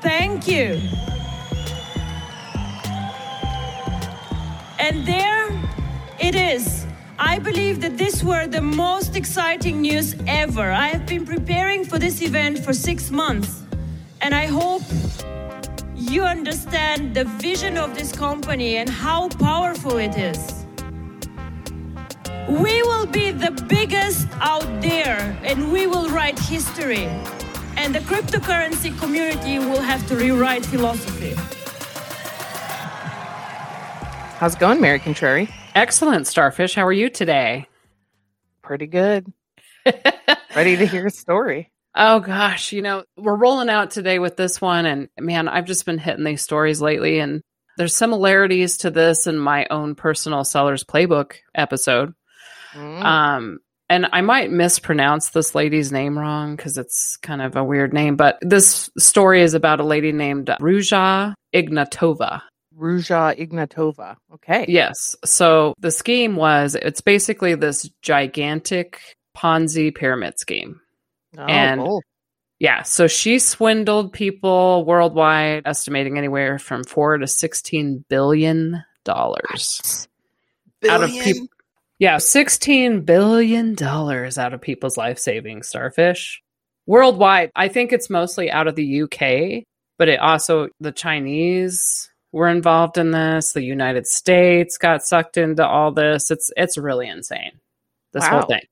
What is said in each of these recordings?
Thank you. And there it is. I believe that this were the most exciting news ever. I have been preparing for this event for six months, and I hope you understand the vision of this company and how powerful it is. We will be the biggest out there, and we will write history. And the cryptocurrency community will have to rewrite philosophy. How's it going, Mary Contrary? Excellent, Starfish. How are you today? Pretty good. Ready to hear a story. Oh gosh, you know, we're rolling out today with this one and man, I've just been hitting these stories lately and there's similarities to this in my own personal seller's playbook episode. Mm. Um and I might mispronounce this lady's name wrong because it's kind of a weird name, but this story is about a lady named Ruja Ignatova. Ruja Ignatova. Okay. Yes. So the scheme was it's basically this gigantic Ponzi pyramid scheme. Oh, and- cool. Yeah. So she swindled people worldwide, estimating anywhere from four to sixteen billion dollars out of people. Yeah, sixteen billion dollars out of people's life savings. Starfish worldwide. I think it's mostly out of the UK, but it also the Chinese were involved in this. The United States got sucked into all this. It's it's really insane. This Wow. whole thing.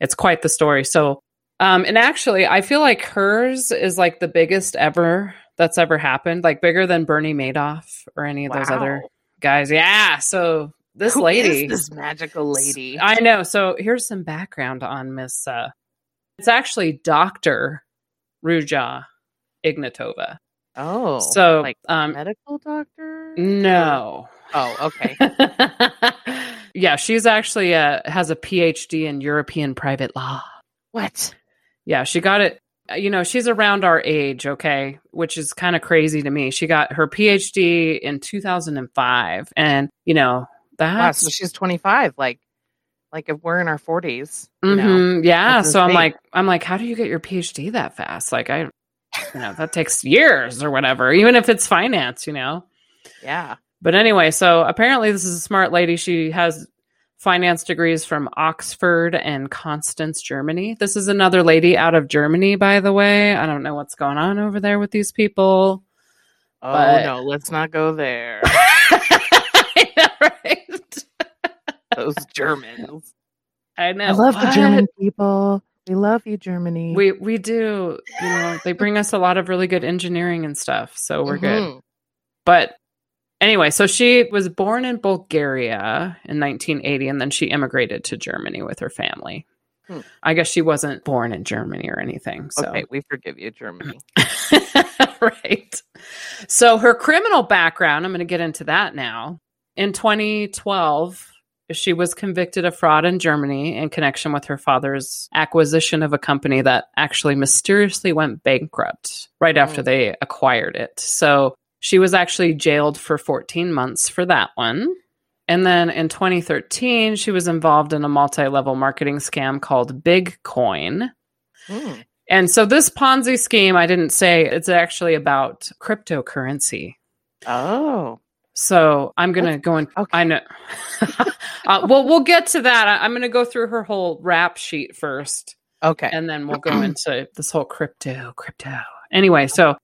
It's quite the story. So, um, and actually, I feel like hers is like the biggest ever that's ever happened, like bigger than Bernie Madoff or any of those other guys. Yeah. So this Who lady, is this magical lady. I know. So here's some background on Miss. Uh, it's actually Doctor Ruja Ignatova. oh, so, like um, medical doctor? no. Oh, okay. yeah, she's actually uh, has a PhD in European private law. what? Yeah, she got it. uh, You know, she's around our age, okay, which is kind of crazy to me. She got her PhD in 2005, and you know Wow, so she's 25. Like, like if we're in our 40s, you know. Mhm, yeah. So I'm like, I'm like, how do you get your PhD that fast? Like, I, you know, that takes years or whatever, even if it's finance, you know. Yeah. But anyway, so apparently this is a smart lady. She has finance degrees from Oxford and Constance, Germany. This is another lady out of Germany, by the way. I don't know what's going on over there with these people. Oh But- no, let's not go there. I know, right? Those Germans. I know. I love the German people. We love you, Germany. We we do. You know, they bring us a lot of really good engineering and stuff, so we're good. Mhm. But anyway, so she was born in Bulgaria in 1980 and then she immigrated to Germany with her family. Hmm. I guess she wasn't born in Germany or anything. So Okay, we forgive you, Germany. right. So her criminal background, I'm going to get into that now. In 2012, she was convicted of fraud in Germany in connection with her father's acquisition of a company that actually mysteriously went bankrupt right after Mm. they acquired it. So she was actually jailed for 14 months for that one. And then in 2013, she was involved in a multi level marketing scam called Big Coin. Hmm. And so this Ponzi scheme, I didn't say it's actually about cryptocurrency. Oh, So I'm going to go in. Okay. I know. uh, well, we'll get to that. I, I'm going to go through her whole rap sheet first, okay. and then we'll go into this whole crypto, crypto. Anyway, so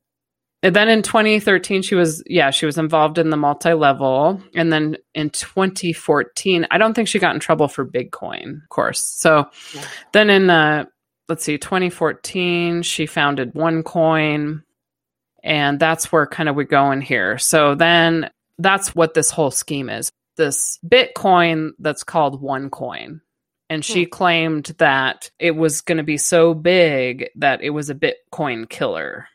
then in 2013, she was, yeah, she was involved in the multi level. And then in 2014, I don't think she got in trouble for Bitcoin, of course. So Yeah. then in, uh, let's see, 2014, she founded OneCoin. And that's where kind of we go in here. So then that's what this whole scheme is this Bitcoin that's called OneCoin. And she claimed that it was going to be so big that it was a Bitcoin killer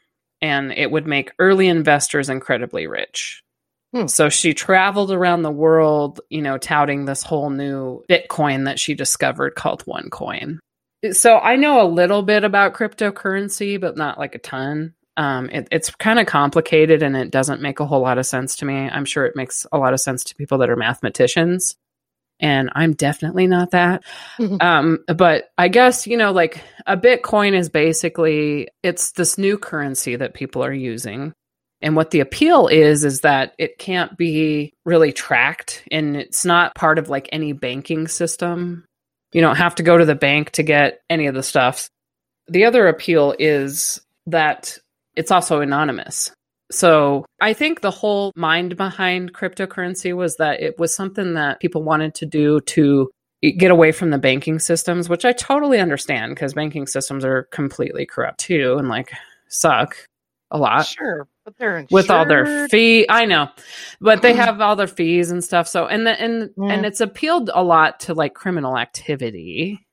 and it would make early investors incredibly rich. Hmm. So she traveled around the world, you know, touting this whole new Bitcoin that she discovered called OneCoin. So I know a little bit about cryptocurrency, but not like a ton. Um, it, it's kind of complicated and it doesn't make a whole lot of sense to me. I'm sure it makes a lot of sense to people that are mathematicians. And I'm definitely not that. um, but I guess, you know, like a Bitcoin is basically it's this new currency that people are using. And what the appeal is, is that it can't be really tracked and it's not part of like any banking system. You don't have to go to the bank to get any of the stuff. The other appeal is that it's also anonymous. So I think the whole mind behind cryptocurrency was that it was something that people wanted to do to get away from the banking systems, which I totally understand because banking systems are completely corrupt too and like suck a lot. Sure, but they're insured. with all their fee. I know, but they mm-hmm. have all their fees and stuff. So and the, and Yeah. and it's appealed a lot to like criminal activity,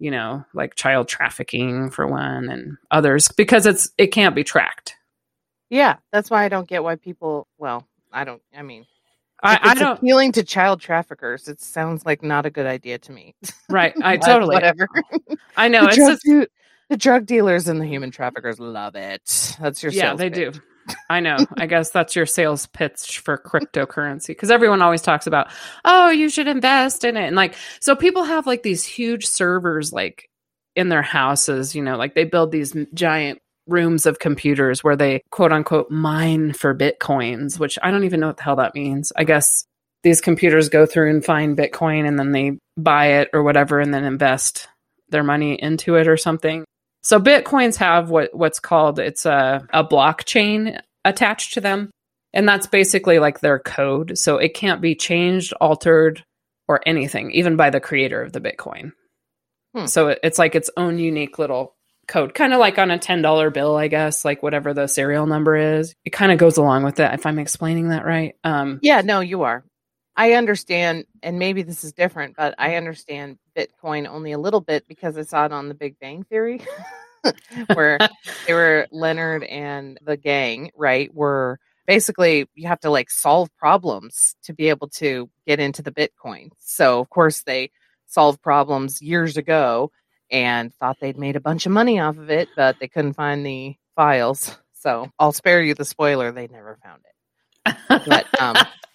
you know, like child trafficking for one, and others because it's it can't be tracked. Yeah, that's why I don't get why people. Well, I don't. I mean, I, I don't appealing to child traffickers. It sounds like not a good idea to me. right. I totally. whatever. I know the, it's drug just de- the drug dealers and the human traffickers love it. That's your yeah, they do. I know. I guess that's your sales pitch for cryptocurrency because everyone always talks about, oh, you should invest in it. And like, so people have like these huge servers like in their houses, you know, like they build these giant rooms of computers where they quote unquote mine for bitcoins, which I don't even know what the hell that means. I guess these computers go through and find Bitcoin and then they buy it or whatever and then invest their money into it or something. So bitcoins have what what's called it's a a blockchain attached to them, and that's basically like their code. So it can't be changed, altered, or anything, even by the creator of the Bitcoin. Hmm. So it, it's like its own unique little code, kind of like on a ten dollar bill, I guess, like whatever the serial number is. It kind of goes along with that. If I'm explaining that right, um, Yeah, no, you are. I understand, and maybe this is different, but I understand Bitcoin only a little bit because I saw it on The Big Bang Theory, where they were Leonard and the gang, right? Were basically you have to like solve problems to be able to get into the Bitcoin. So of course they solved problems years ago and thought they'd made a bunch of money off of it, but they couldn't find the files. So I'll spare you the spoiler; they never found it. But um,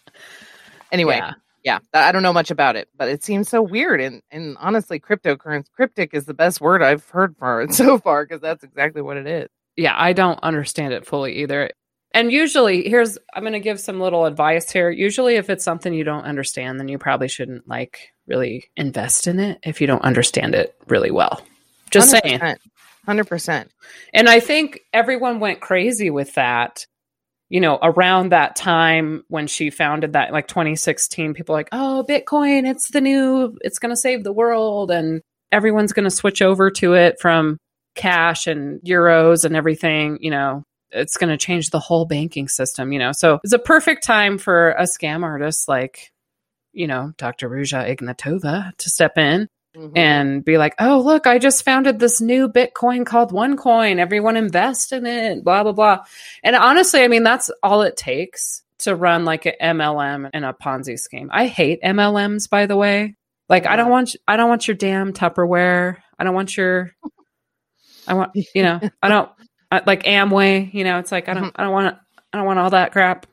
anyway, Yeah. yeah. I don't know much about it, but it seems so weird. And and honestly, cryptocurrency, cryptic is the best word I've heard for it so far because that's exactly what it is. yeah, I don't understand it fully either. And usually, here's I'm going to give some little advice here. Usually, if it's something you don't understand, then you probably shouldn't like really invest in it if you don't understand it really well. Just saying. Hundred percent. And I think everyone went crazy with that. You know, around that time when she founded that, like 2016, people like, oh, Bitcoin, it's the new, it's going to save the world. And everyone's going to switch over to it from cash and euros and everything. You know, it's going to change the whole banking system, you know. So it's a perfect time for a scam artist like, you know, Dr. Ruja Ignatova to step in Mm-hmm. and be like, oh, look, I just founded this new Bitcoin called OneCoin. Everyone invest in it, blah, blah, blah. And honestly, I mean, that's all it takes to run like an MLM and a Ponzi scheme. I hate MLMs, by the way. Like, I don't want, I don't want your damn Tupperware. I don't want your, I want, you know, I don't I, like Amway. You know, it's like I don't, I don't want, I don't want all that crap.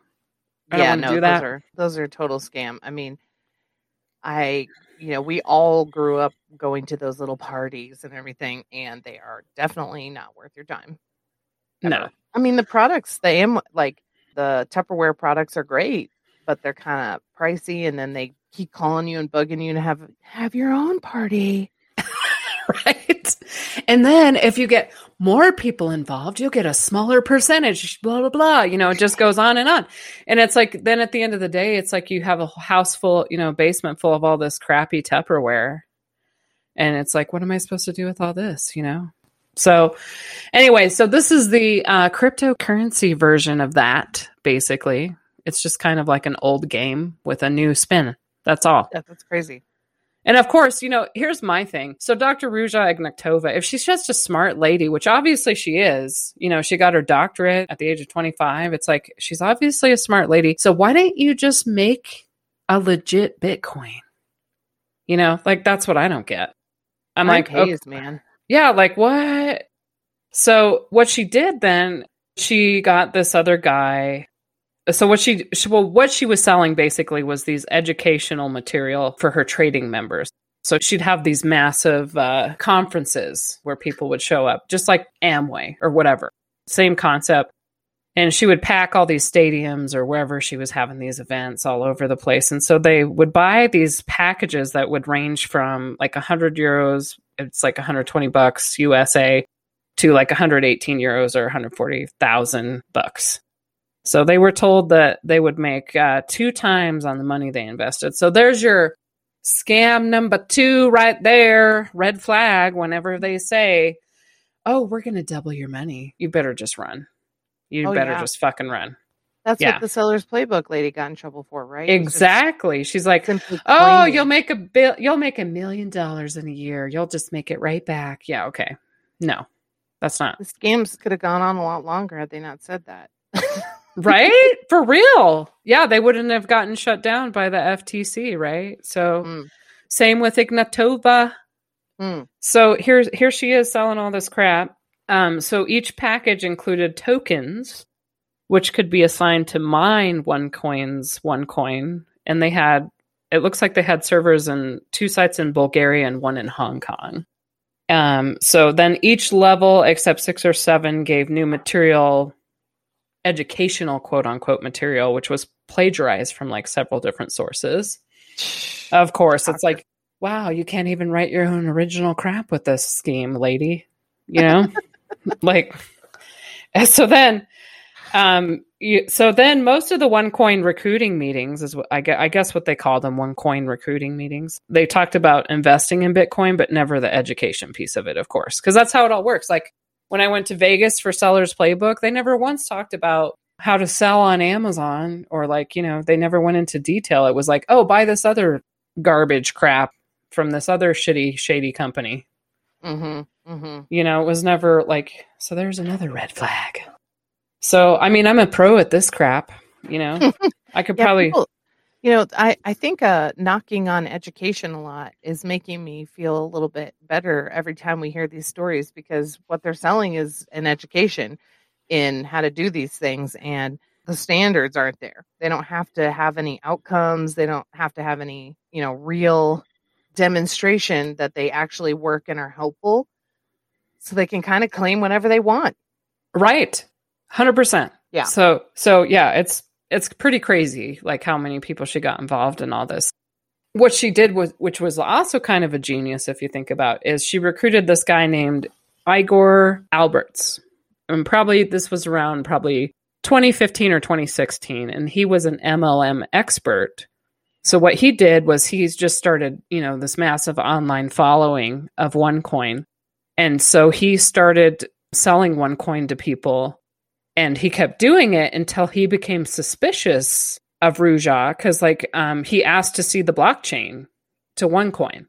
I don't yeah, no, do that. those are those are total scam. I mean, I you know we all grew up going to those little parties and everything, and they are definitely not worth your time. no. I mean the products, the am like the Tupperware products are great, but they're kind of pricey, and then they keep calling you and bugging you to have have your own party. right? And then if you get more people involved, you'll get a smaller percentage, blah, blah, blah. You know, it just goes on and on. And it's like, then at the end of the day, it's like you have a house full, you know, basement full of all this crappy Tupperware. And it's like, what am I supposed to do with all this, you know? So, anyway, so this is the uh, cryptocurrency version of that, basically. It's just kind of like an old game with a new spin. That's all. Yeah, that's crazy. And of course, you know, here's my thing. So Dr. Ruja Ignatova, if she's just a smart lady, which obviously she is, you know, she got her doctorate at the age of 25. It's like she's obviously a smart lady. So why don't you just make a legit Bitcoin? You know, like that's what I don't get. I'm like, okay, man. yeah, like what? So what she did then, she got this other guy. So what she, she well, what she was selling basically was these educational material for her trading members. So she'd have these massive uh, conferences where people would show up, just like Amway or whatever. Same concept. and she would pack all these stadiums or wherever she was having these events all over the place and so they would buy these packages that would range from like 100 euros it's like 120 bucks usa to like 118 euros or 140,000 bucks so they were told that they would make uh, two times on the money they invested so there's your scam number two right there red flag whenever they say oh we're going to double your money you better just run you Oh, better yeah. just fucking run. That's Yeah. what the seller's playbook lady got in trouble for, right? Was just Exactly. She's like, "Oh, you'll make a bill. You'll make a million dollars in a year. You'll just make it right back." Yeah. Okay. No, that's not The scams could have gone on a lot longer had they not said that. right for real. Yeah, they wouldn't have gotten shut down by the FTC, right? So, Mm. same with Ignatova. Mm. So here's here she is selling all this crap. Um, so each package included tokens, which could be assigned to mine OneCoin's one coin, and they had it looks like they had servers in two sites in Bulgaria and one in Hong Kong. Um, so then each level except six or seven gave new material, educational quote unquote material, which was plagiarized from like several different sources. Of course, it's like, wow, you can't even write your own original crap with this scheme, lady. You know, like, so then, um, you, so then most of the OneCoin recruiting meetings is what I guess, I guess what they call them OneCoin recruiting meetings. They talked about investing in Bitcoin, but never the education piece of it, of course, because that's how it all works. Like when I went to Vegas for Seller's Playbook, they never once talked about how to sell on Amazon or like, you know, they never went into detail. It was like, oh, buy this other garbage crap from this other shitty, shady company. Mm-hmm. Mm-hmm. You know, it was never like, so there's another red flag. So, I mean, I'm a pro at this crap, you know, I could Yeah, probably, people- you know, I, I think uh, knocking on education a lot is making me feel a little bit better every time we hear these stories because what they're selling is an education in how to do these things and the standards aren't there. They don't have to have any outcomes. They don't have to have any, you know, real demonstration that they actually work and are helpful. So they can kind of claim whatever they want. right. 100%. Yeah. So, so yeah, it's, it's pretty crazy, like how many people she got involved in all this. What she did was, which was also kind of a genius, if you think about, is she recruited this guy named Igor Alberts, and probably this was around probably 2015 or 2016, and he was an MLM expert. So what he did was he's just started, you know, this massive online following of OneCoin, and so he started selling OneCoin to people and he kept doing it until he became suspicious of Ruja because like um he asked to see the blockchain to OneCoin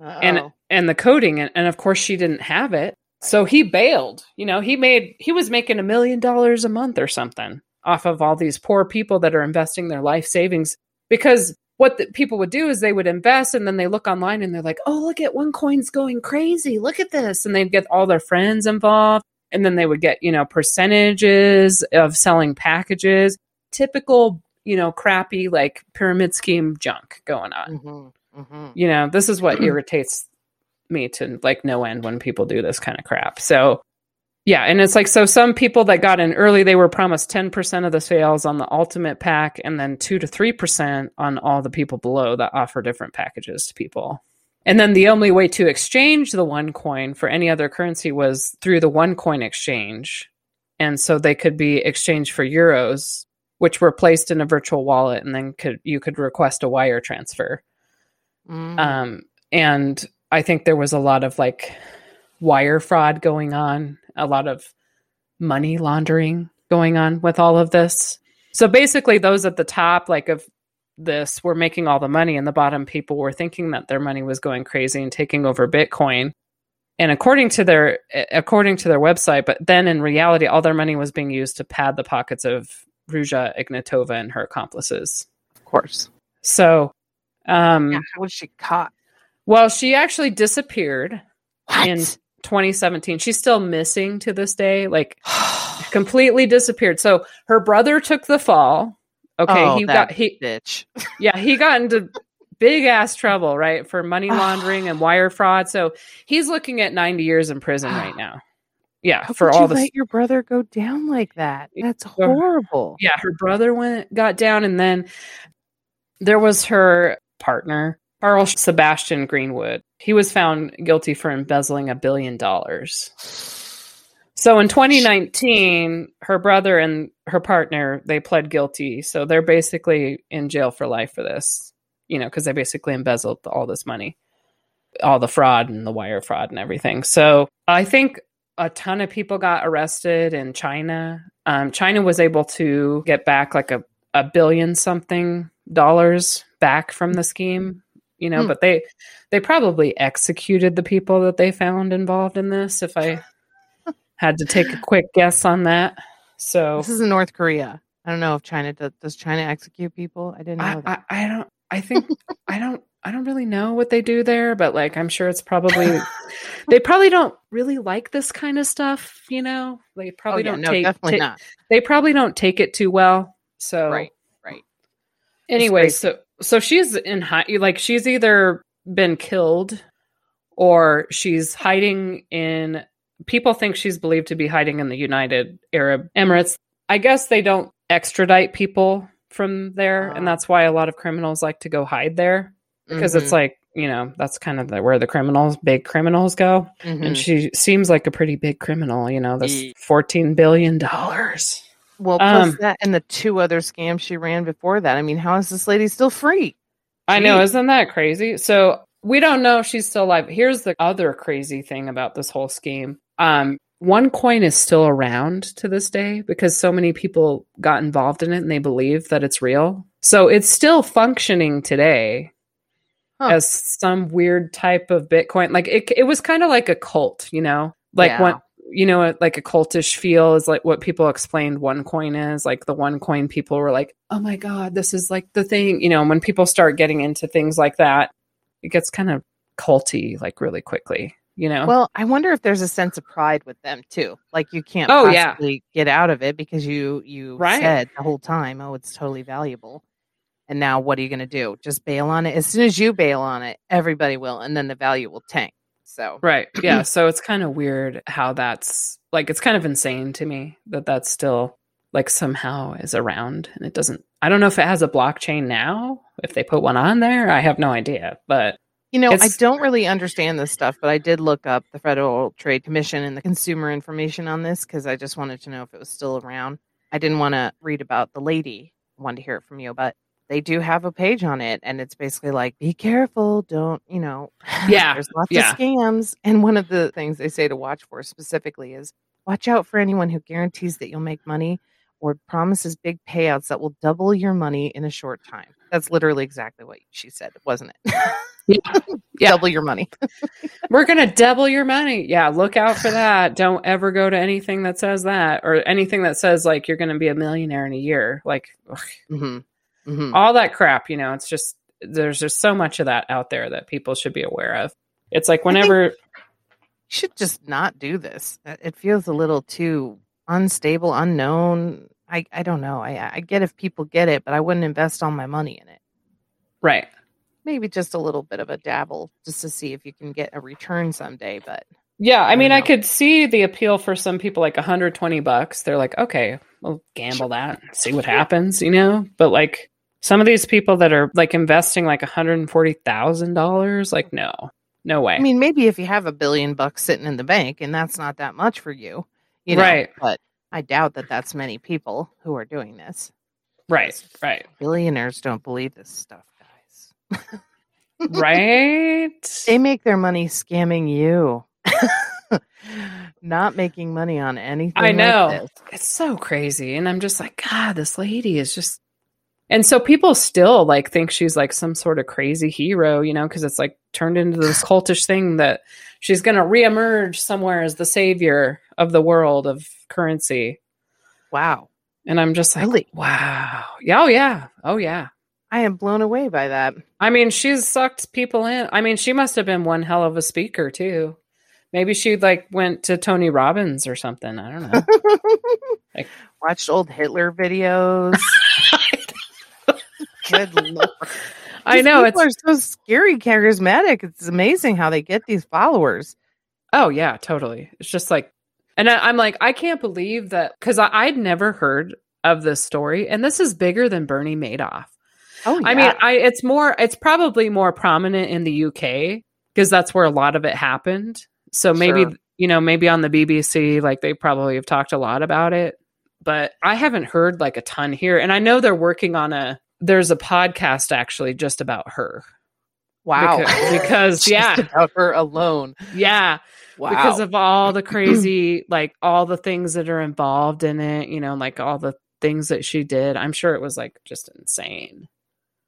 and Uh-oh. and the coding and, and of course she didn't have it. So he bailed you know he made he was making a million dollars a month or something off of all these poor people that are investing their life savings. Because what the, people would do is they would invest and then they look online and they're like oh look at OneCoin's going crazy. Look at this. And they'd get all their friends involved and then they would get you know percentages of selling packages. Typical you know crappy like pyramid scheme junk going on. Mhm, mhm. you know this is what irritates me to like no end when people do this kind of crap. So yeah and it's like so some people that got in early they were promised 10% of the sales on the ultimate pack and then 2 to 3% on all the people below that offer different packages to people and then the only way to exchange the OneCoin for any other currency was through the OneCoin exchange and so they could be exchanged for euros which were placed in a virtual wallet and then could you could request a wire transfer Mm. um, and I think there was a lot of like wire fraud going on, a lot of money laundering going on with all of this. So basically, those at the top, like of this, were making all the money, and the bottom people were thinking that their money was going crazy and taking over Bitcoin. And according to their according to their website, but then in reality, all their money was being used to pad the pockets of Ruja Ignatova and her accomplices. of course. So, um, Yeah, how was she caught? well, she actually disappeared What? in 2017. She's still missing to this day, like completely disappeared. So her brother took the fall. Okay, Oh, he got he bitch. yeah, he got into big ass trouble, right, for money laundering and wire fraud. So he's looking at 90 years in prison right now. yeah, How for all you the let your brother go down like that? That's horrible. yeah, her brother went got down, and then there was her partner, Karl Sebastian Greenwood. He was found guilty for embezzling a billion dollars. So in 2019, her brother and her partner they pled guilty. So they're basically in jail for life for this, you know, because they basically embezzled all this money, all the fraud and the wire fraud and everything. So I think a ton of people got arrested in China. Um, China was able to get back like a, a billion something dollars back from the scheme, you know, Hmm. but they they probably executed the people that they found involved in this. If I had to take a quick guess on that, so This is in North Korea. I don't know if China does. Does China execute people? I didn't know I, that. I, I don't. I think I don't. I don't really know what they do there, but like I'm sure it's probably they probably don't really like this kind of stuff. You know, they probably oh, yeah, don't no, take definitely ta- not. they probably don't take it too well. So Right, right. Anyway, so so she's in high like she's either been killed or she's hiding in people think she's believed to be hiding in the United Arab Emirates. I guess they don't extradite people from there and Ah. that's why a lot of criminals like to go hide there because it's Mhm, like, you know, that's kind of the, where the criminals, big criminals go. mhm. And she seems like a pretty big criminal, you know, this 14 billion dollars. well, plus um, that and the two other scams she ran before that. I mean, how is this lady still free? I know, isn't that crazy? So we don't know if she's still alive. Here's the other crazy thing about this whole scheme. Um, OneCoin is still around to this day because so many people got involved in it and they believe that it's real. So it's still functioning today Huh. as some weird type of Bitcoin. Like it, it was kind of like a cult, you know, like Yeah. what you know, like a cultish feel is like what people explained OneCoin is. Like the OneCoin people were like, "Oh my god, this is like the thing." You know, when people start getting into things like that, it gets kind of culty, like really quickly. You know, Well, I wonder if there's a sense of pride with them too. Like you can't Oh, yeah. possibly get out of it because you you Right. said the whole time, "Oh, it's totally valuable." And now what are you going to do? Just bail on it? As soon as you bail on it, everybody will and then the value will tank. So, right? Yeah. so it's kind of weird how that's like it's kind of insane to me that that's still like somehow is around and it doesn't. I don't know if it has a blockchain now. If they put one on there, I have no idea. But You know, I don't really understand this stuff, but I did look up the Federal Trade Commission and the consumer information on this because I just wanted to know if it was still around. I didn't want to read about the lady. I wanted to hear it from you, but they do have a page on it, and it's basically like, be careful, don't, you know, Yeah, there's lots yeah. of scams. And one of the things they say to watch for specifically is watch out for anyone who guarantees that you'll make money or promises big payouts that will double your money in a short time. That's literally exactly what she said, wasn't it? Yeah. Yeah. Double your money. we're going to double your money. Yeah, look out for that. Don't ever go to anything that says that or anything that says like you're going to be a millionaire in a year. Like ugh, hmm hmm all that crap, you know, it's just there's just so much of that out there that people should be aware of. It's like whenever should just not do this. Uh, It feels a little too unstable, unknown. I, I don't know. I, I get if people get it, but I wouldn't invest all my money in it. right. Maybe just a little bit of a dabble just to see if you can get a return someday. But Yeah, I I mean, I could see the appeal for some people like 120 bucks. They're like, "Okay, we'll gamble that, see what happens," you know? But like some of these people that are like investing like $140,000, like no. No way. I mean, maybe if you have a billion bucks sitting in the bank and that's not that much for you, you know, Right. But I doubt that that's many people who are doing this. right, right. Billionaires don't believe this stuff, guys. right? They make their money scamming you, not making money on anything. I like know. this. It's so crazy. And I'm just like, God, this lady is just. And so people still like think she's like some sort of crazy hero, you know, because it's like turned into this cultish thing that she's going to reemerge somewhere as the savior of the world of currency. Wow. And I'm just like, Really? wow. Yeah. Oh, yeah. Oh, yeah. I am blown away by that. I mean, she's sucked people in. I mean, she must have been one hell of a speaker, too. Maybe she like went to Tony Robbins or something. I don't know. Like- Watched old Hitler videos. Good lord. I know. people It's are so scary charismatic. It's amazing how they get these followers. Oh yeah, totally. It's just like And I, am like, I can't believe that because I'd never heard of this story, and this is bigger than Bernie Madoff. Oh, yeah. I mean, I it's more, it's probably more prominent in the UK because that's where a lot of it happened. So maybe Sure. you know, maybe on the BBC, like they probably have talked a lot about it, but I haven't heard like a ton here. And I know they're working on a. There's a podcast actually just about her. wow. Because, because Just yeah, about her alone. yeah, Wow. because of all the crazy like all the things that are involved in it you know like all the things that she did i'm sure it was like just insane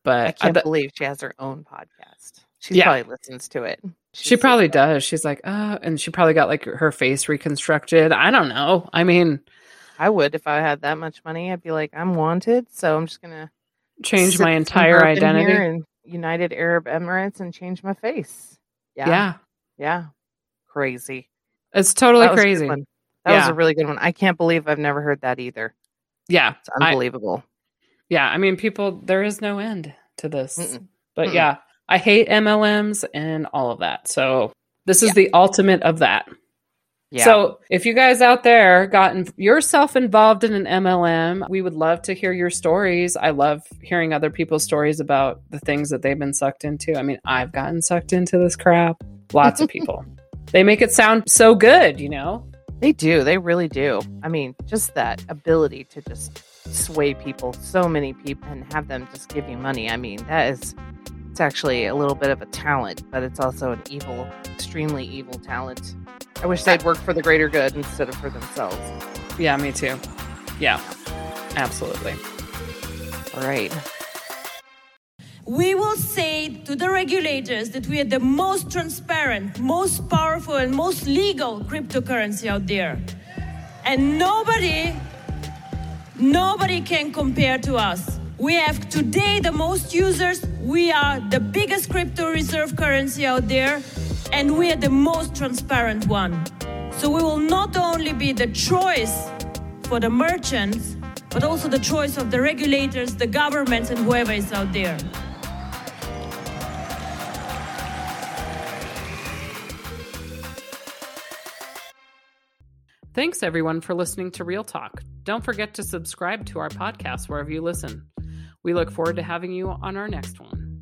but I I can't th- believe she has her own podcast. She Yeah. probably listens to it. she probably so- does she's like oh and she probably got like her face reconstructed i don't know i mean I would if I had that much money. I'd be like, I'm wanted, so I'm just gonna change my entire identity in United Arab Emirates and change my face. Yeah, yeah. yeah, crazy. it's totally That was a good crazy. That was a really good one. I can't believe I've never heard that either. yeah It's I- unbelievable. yeah i mean people there is no end to this Mm-mm. but Mm-mm. yeah i hate mlms and all of that so this is Yeah. the ultimate of that yeah. So, if you guys out there gotten yourself involved in an MLM, we would love to hear your stories. I love hearing other people's stories about the things that they've been sucked into. I mean, I've gotten sucked into this crap. Lots of people. they make it sound so good, you know? They do. They really do. I mean, just that ability to just sway people, so many people, and have them just give you money. I mean, that is, it's actually a little bit of a talent, but it's also an evil, extremely evil talent. I wish they'd work for the greater good instead of for themselves. Yeah, me too. Yeah, absolutely. All right. We will say to the regulators that we are the most transparent, most powerful, and most legal cryptocurrency out there. And nobody, nobody can compare to us. We have today the most users. We are the biggest crypto reserve currency out there, and we are the most transparent one. So we will not only be the choice for the merchants, but also the choice of the regulators, the governments, and whoever is out there. Thanks, everyone, for listening to Real Talk. Don't forget to subscribe to our podcast wherever you listen. We look forward to mm-hmm. having you on our next one.